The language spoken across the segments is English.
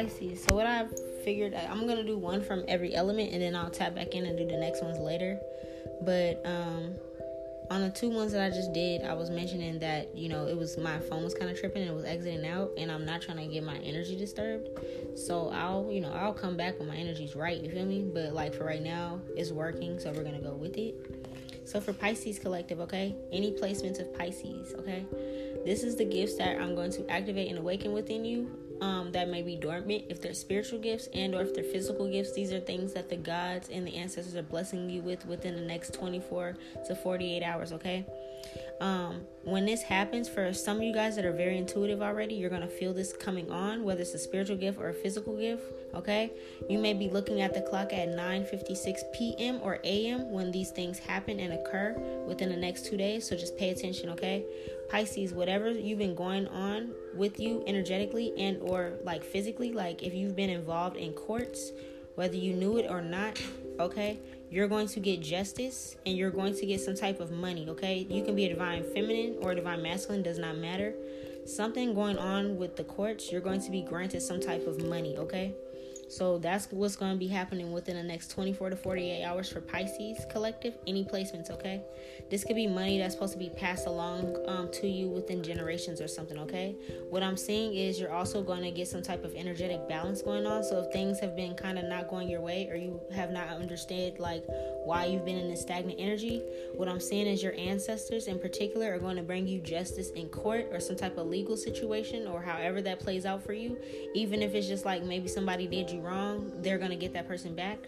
Pisces. So what I've figured, I'm gonna do one from every element, and then I'll tap back in and do the next ones later. But um, on the two ones that I just did, I was mentioning that you know it was my phone was kind of tripping and it was exiting out, and I'm not trying to get my energy disturbed. So I'll you know I'll come back when my energy's right. You feel me? But like for right now, it's working, so we're gonna go with it. So for Pisces Collective, okay, any placements of Pisces, okay, this is the gifts that I'm going to activate and awaken within you um, that may be dormant if they're spiritual gifts and or if they're physical gifts these are things that the gods and the ancestors are blessing you with within the next 24 to 48 hours okay um, when this happens for some of you guys that are very intuitive already you're going to feel this coming on whether it's a spiritual gift or a physical gift okay you may be looking at the clock at 9:56 p.m. or a.m. when these things happen and occur within the next 2 days so just pay attention okay Pisces, whatever you've been going on with you energetically and or like physically, like if you've been involved in courts, whether you knew it or not, okay, you're going to get justice and you're going to get some type of money, okay? You can be a divine feminine or a divine masculine, does not matter. Something going on with the courts, you're going to be granted some type of money, okay? So that's what's going to be happening within the next 24 to 48 hours for Pisces collective. Any placements, okay? This could be money that's supposed to be passed along um, to you within generations or something, okay? What I'm seeing is you're also going to get some type of energetic balance going on. So if things have been kind of not going your way or you have not understood like why you've been in this stagnant energy, what I'm seeing is your ancestors in particular are going to bring you justice in court or some type of legal situation or however that plays out for you. Even if it's just like maybe somebody did you wrong, they're going to get that person back.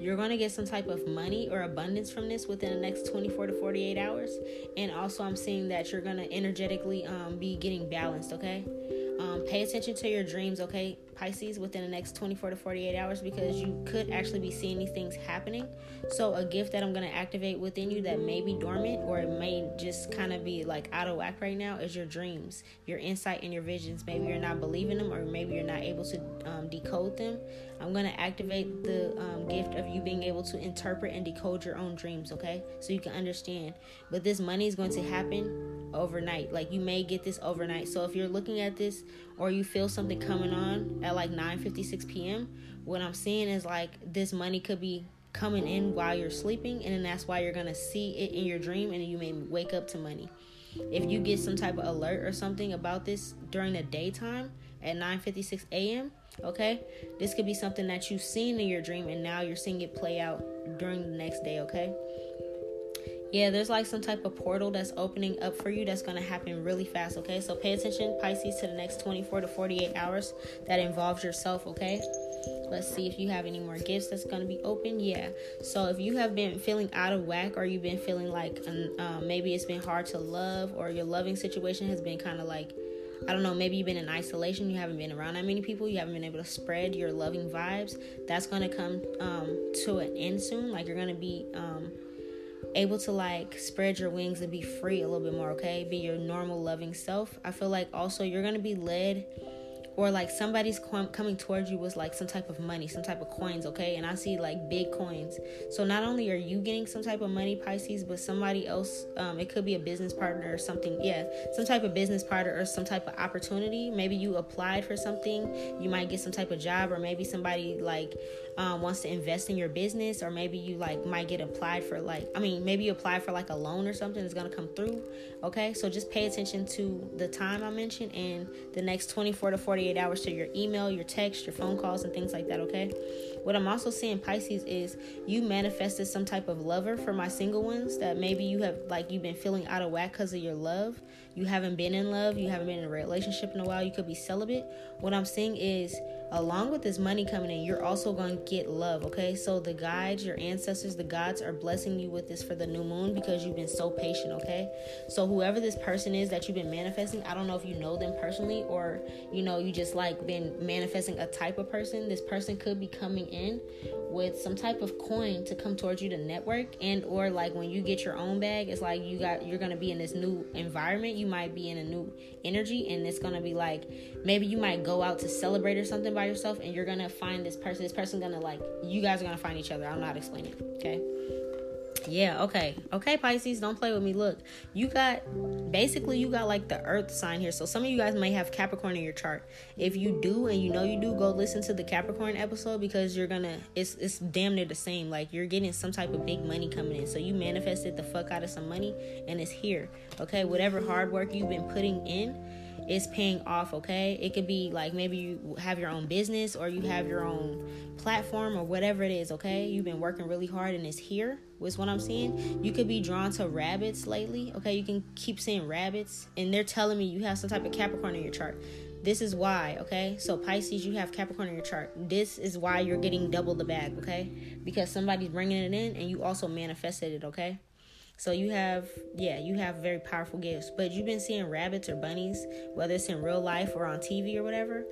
You're going to get some type of money or abundance from this within the next 24 to 48 hours. And also, I'm seeing that you're going to energetically um, be getting balanced, okay? Um, pay attention to your dreams, okay? Pisces within the next 24 to 48 hours because you could actually be seeing these things happening. So, a gift that I'm going to activate within you that may be dormant or it may just kind of be like out of whack right now is your dreams, your insight, and your visions. Maybe you're not believing them or maybe you're not able to um, decode them. I'm going to activate the um, gift of you being able to interpret and decode your own dreams, okay? So you can understand. But this money is going to happen overnight. Like you may get this overnight. So if you're looking at this or you feel something coming on at like 9:56 p.m., what I'm seeing is like this money could be coming in while you're sleeping and then that's why you're going to see it in your dream and you may wake up to money. If you get some type of alert or something about this during the daytime at 9:56 a.m., okay? This could be something that you've seen in your dream and now you're seeing it play out during the next day, okay? Yeah, there's like some type of portal that's opening up for you that's going to happen really fast, okay? So pay attention, Pisces, to the next 24 to 48 hours that involves yourself, okay? Let's see if you have any more gifts that's going to be open. Yeah. So if you have been feeling out of whack or you've been feeling like um, maybe it's been hard to love or your loving situation has been kind of like I don't know, maybe you've been in isolation, you haven't been around that many people, you haven't been able to spread your loving vibes. That's going to come um, to an end soon. Like you're going to be um, able to like spread your wings and be free a little bit more, okay? Be your normal loving self. I feel like also you're going to be led or like somebody's coming towards you with like some type of money, some type of coins, okay? And I see like big coins. So not only are you getting some type of money, Pisces, but somebody else, um, it could be a business partner or something. Yeah, some type of business partner or some type of opportunity. Maybe you applied for something, you might get some type of job, or maybe somebody like um, wants to invest in your business, or maybe you like might get applied for like, I mean, maybe you apply for like a loan or something that's gonna come through, okay? So just pay attention to the time I mentioned and the next 24 to 48 48 hours to your email, your text, your phone calls, and things like that, okay? What I'm also seeing, Pisces, is you manifested some type of lover for my single ones that maybe you have, like, you've been feeling out of whack because of your love. You haven't been in love, you haven't been in a relationship in a while, you could be celibate. What I'm seeing is along with this money coming in, you're also going to get love, okay? So the guides, your ancestors, the gods are blessing you with this for the new moon because you've been so patient, okay? So whoever this person is that you've been manifesting, I don't know if you know them personally or you know, you just like been manifesting a type of person. This person could be coming in with some type of coin to come towards you to network and or like when you get your own bag, it's like you got you're to be in this new environment. You might be in a new energy and it's to be like maybe you might go out to celebrate or something by yourself and you're gonna find this person. This person gonna like you guys are gonna find each other. I'm not explaining, okay? Yeah, okay. Okay, Pisces, don't play with me. Look, you got basically you got like the earth sign here. So some of you guys may have Capricorn in your chart. If you do and you know you do, go listen to the Capricorn episode because you're gonna it's it's damn near the same. Like you're getting some type of big money coming in. So you manifested the fuck out of some money and it's here. Okay, whatever hard work you've been putting in is paying off, okay? It could be like maybe you have your own business or you have your own platform or whatever it is, okay? You've been working really hard and it's here, was what I'm seeing. You could be drawn to rabbits lately, okay? You can keep seeing rabbits and they're telling me you have some type of Capricorn in your chart. This is why, okay? So Pisces, you have Capricorn in your chart. This is why you're getting double the bag, okay? Because somebody's bringing it in and you also manifested it, okay? So you have, yeah, you have very powerful gifts. But you've been seeing rabbits or bunnies, whether it's in real life or on TV or whatever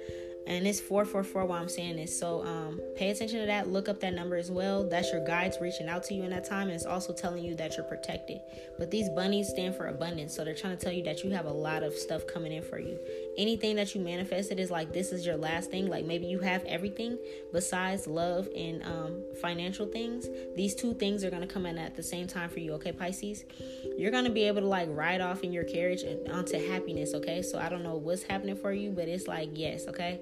and it's 444 while I'm saying this. So um, pay attention to that. Look up that number as well. That's your guides reaching out to you in that time, and it's also telling you that you're protected. But these bunnies stand for abundance, so they're trying to tell you that you have a lot of stuff coming in for you. Anything that you manifested is like this is your last thing. Like maybe you have everything besides love and um, financial things. These two things are gonna come in at the same time for you. Okay, Pisces, you're gonna be able to like ride off in your carriage onto happiness. Okay, so I don't know what's happening for you, but it's like yes. Okay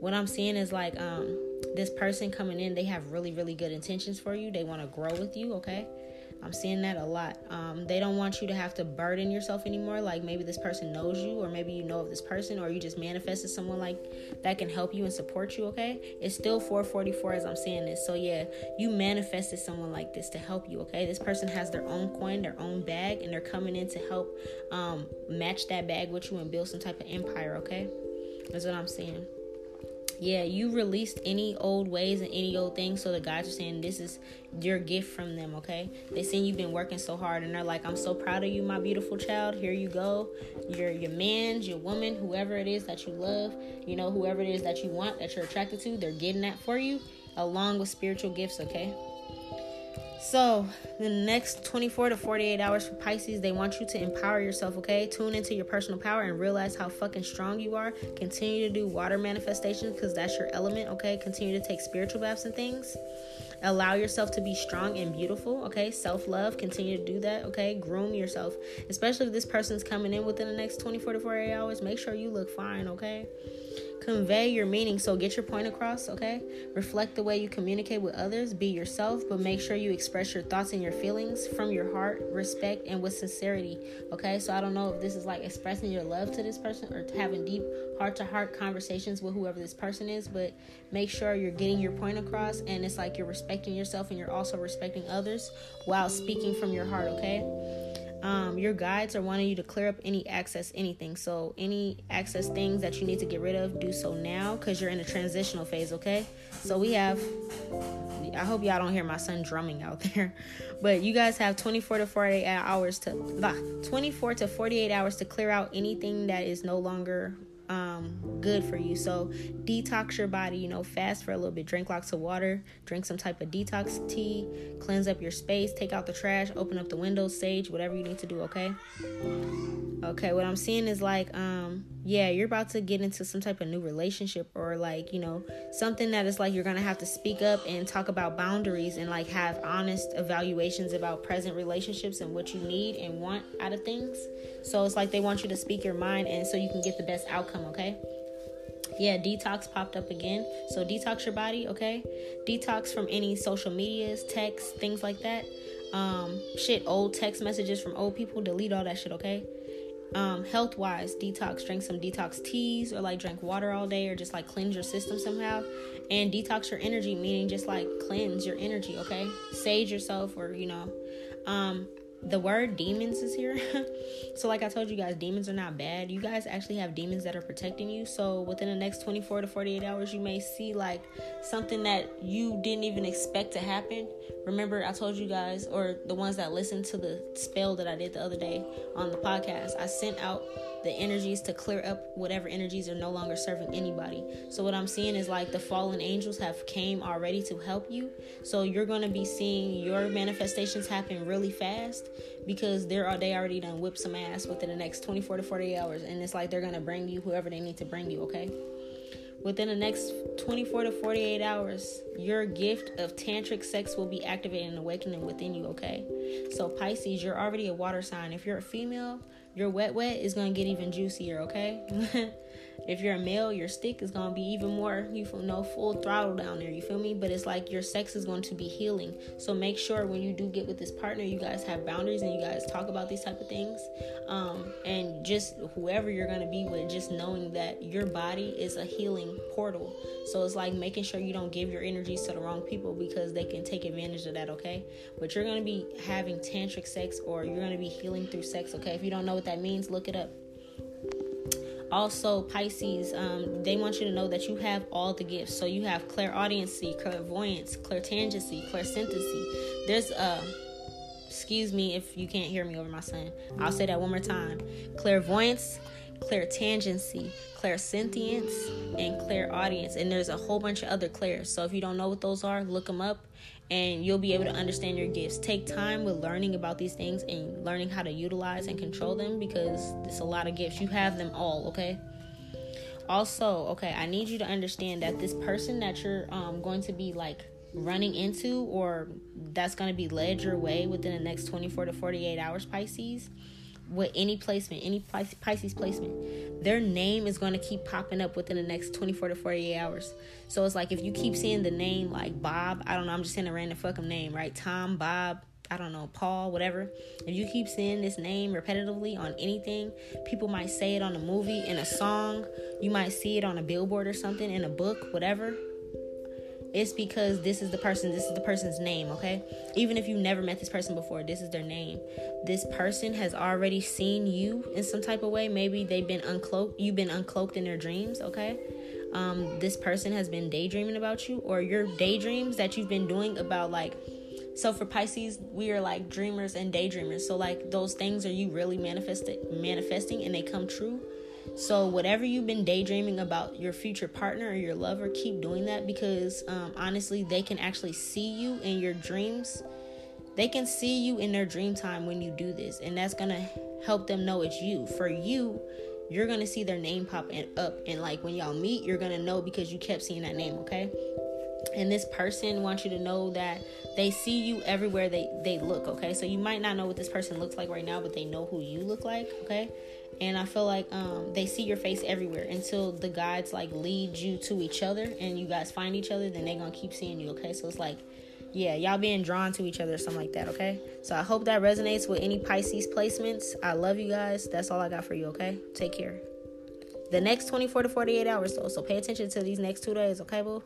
what I'm seeing is like um this person coming in, they have really, really good intentions for you. They want to grow with you, okay? I'm seeing that a lot. Um, they don't want you to have to burden yourself anymore. Like maybe this person knows you, or maybe you know of this person, or you just manifested someone like that can help you and support you. Okay, it's still 444 as I'm saying this. So yeah, you manifested someone like this to help you. Okay, this person has their own coin, their own bag, and they're coming in to help um, match that bag with you and build some type of empire. Okay, that's what I'm saying yeah, you released any old ways and any old things. So the guys are saying this is your gift from them, okay? They seen you've been working so hard and they're like, I'm so proud of you, my beautiful child. Here you go. Your your man, your woman, whoever it is that you love, you know, whoever it is that you want, that you're attracted to, they're getting that for you, along with spiritual gifts, okay? So, the next 24 to 48 hours for Pisces, they want you to empower yourself, okay? Tune into your personal power and realize how fucking strong you are. Continue to do water manifestations because that's your element, okay? Continue to take spiritual baths and things. Allow yourself to be strong and beautiful, okay? Self love, continue to do that, okay? Groom yourself, especially if this person's coming in within the next 24 to 48 hours. Make sure you look fine, okay? Convey your meaning. So get your point across, okay? Reflect the way you communicate with others. Be yourself, but make sure you express your thoughts and your feelings from your heart, respect, and with sincerity, okay? So I don't know if this is like expressing your love to this person or having deep heart to heart conversations with whoever this person is, but make sure you're getting your point across and it's like you're respecting yourself and you're also respecting others while speaking from your heart, okay? Um, your guides are wanting you to clear up any access anything. So any access things that you need to get rid of do so now because you're in a transitional phase okay? So we have i hope y'all don't hear my son drumming out there. But you guys have 24 to 48 hours to bah, 24 to 48 hours to clear out anything that is no longer um, good for you. So detox your body, you know, fast for a little bit. Drink lots of water, drink some type of detox tea, cleanse up your space, take out the trash, open up the windows, sage, whatever you need to do, okay? Okay, what I'm seeing is like, um, yeah, you're about to get into some type of new relationship or like, you know, something that is like you're gonna have to speak up and talk about boundaries and like have honest evaluations about present relationships and what you need and want out of things. So it's like they want you to speak your mind and so you can get the best outcome, okay? Yeah, detox popped up again. So detox your body, okay? Detox from any social medias, texts, things like that. Um, shit, old text messages from old people, delete all that shit, okay? Um, health wise detox drink some detox teas or like drink water all day or just like cleanse your system somehow. And detox your energy meaning just like cleanse your energy okay? Sage yourself or you know. Um the word demons is here. so, like I told you guys, demons are not bad. You guys actually have demons that are protecting you. So, within the next 24 to 48 hours, you may see like something that you didn't even expect to happen. Remember, I told you guys, or the ones that listened to the spell that I did the other day on the podcast, I sent out the energies to clear up whatever energies are no longer serving anybody. So what I'm seeing is like the fallen angels have came already to help you. So you're going to be seeing your manifestations happen really fast because they're all they already done whip some ass within the next 24 to 48 hours and it's like they're to bring you whoever they need to bring you, okay? Within the next 24 to 48 hours, your gift of tantric sex will be activated and awakening within you, okay? So, Pisces, you're already a water sign. If you're a female, your wet wet is to get even juicier, okay? If you're a male, your stick is gonna be even more, you know, full throttle down there. You feel me? But it's like your sex is going to be healing. So make sure when you do get with this partner, you guys have boundaries and you guys talk about these type of things. Um, and just whoever you're gonna be with, just knowing that your body is a healing portal. So it's like making sure you don't give your energies to the wrong people because they can take advantage of that. Okay? But you're gonna be having tantric sex or you're gonna be healing through sex. Okay? If you don't know what that means, look it up also pisces um, they want you to know that you have all the gifts. So you have clairaudiency clairvoyance clairtangency clairsynthesis. There's a uh, excuse me if you can't hear me over my son. I'll say that one more time. Clairvoyance clairtangency clairsentience and clairaudience and there's a whole bunch of other clairs so if you don't know what those are look them up and you'll be able to understand your gifts. Take time with learning about these things and learning how to utilize and control them because it's a lot of gifts. You have them all, okay? Also, okay, I need you to understand that this person that you're um, going to be like running into or that's going to be led your way within the next 24 to 48 hours, Pisces with any placement, any Pisces placement, their name is going to keep popping up within the next 24 to 48 hours. So it's like if you keep seeing the name like Bob, I don't know, I'm just saying a random fucking name, right? Tom, Bob, I don't know, Paul, whatever. If you keep seeing this name repetitively on anything, people might say it on a movie, in a song, you might see it on a billboard or something, in a book, whatever it's because this is the person this is the person's name okay? Even if you never met this person before this is their name. This person has already seen you in some type of way. Maybe they've been uncloaked you've been uncloaked in their dreams okay? Um, this person has been daydreaming about you or your daydreams that you've been doing about like so for pisces we are like dreamers and daydreamers. So like those things are you really manifested manifesting and they come true so, whatever you've been daydreaming about your future partner or your lover, keep doing that because um, honestly, they can actually see you in your dreams. They can see you in their dream time when you do this, and that's gonna help them know it's you. For you, you're gonna see their name pop up, and like when y'all meet, you're gonna know because you kept seeing that name, okay? and this person wants you to know that they see you everywhere they they look okay so you might not know what this person looks like right now but they know who you look like okay and I feel like um, they see your face everywhere until the guides like lead you to each other and you guys find each other. Then they gonna keep seeing you. Okay, so it's like, yeah, y'all being drawn to each other or something like that. Okay, so I hope that resonates with any Pisces placements. I love you guys. That's all I got for you. Okay, take care. The next 24 to 48 hours though, so pay attention to these next two days. Okay, boo.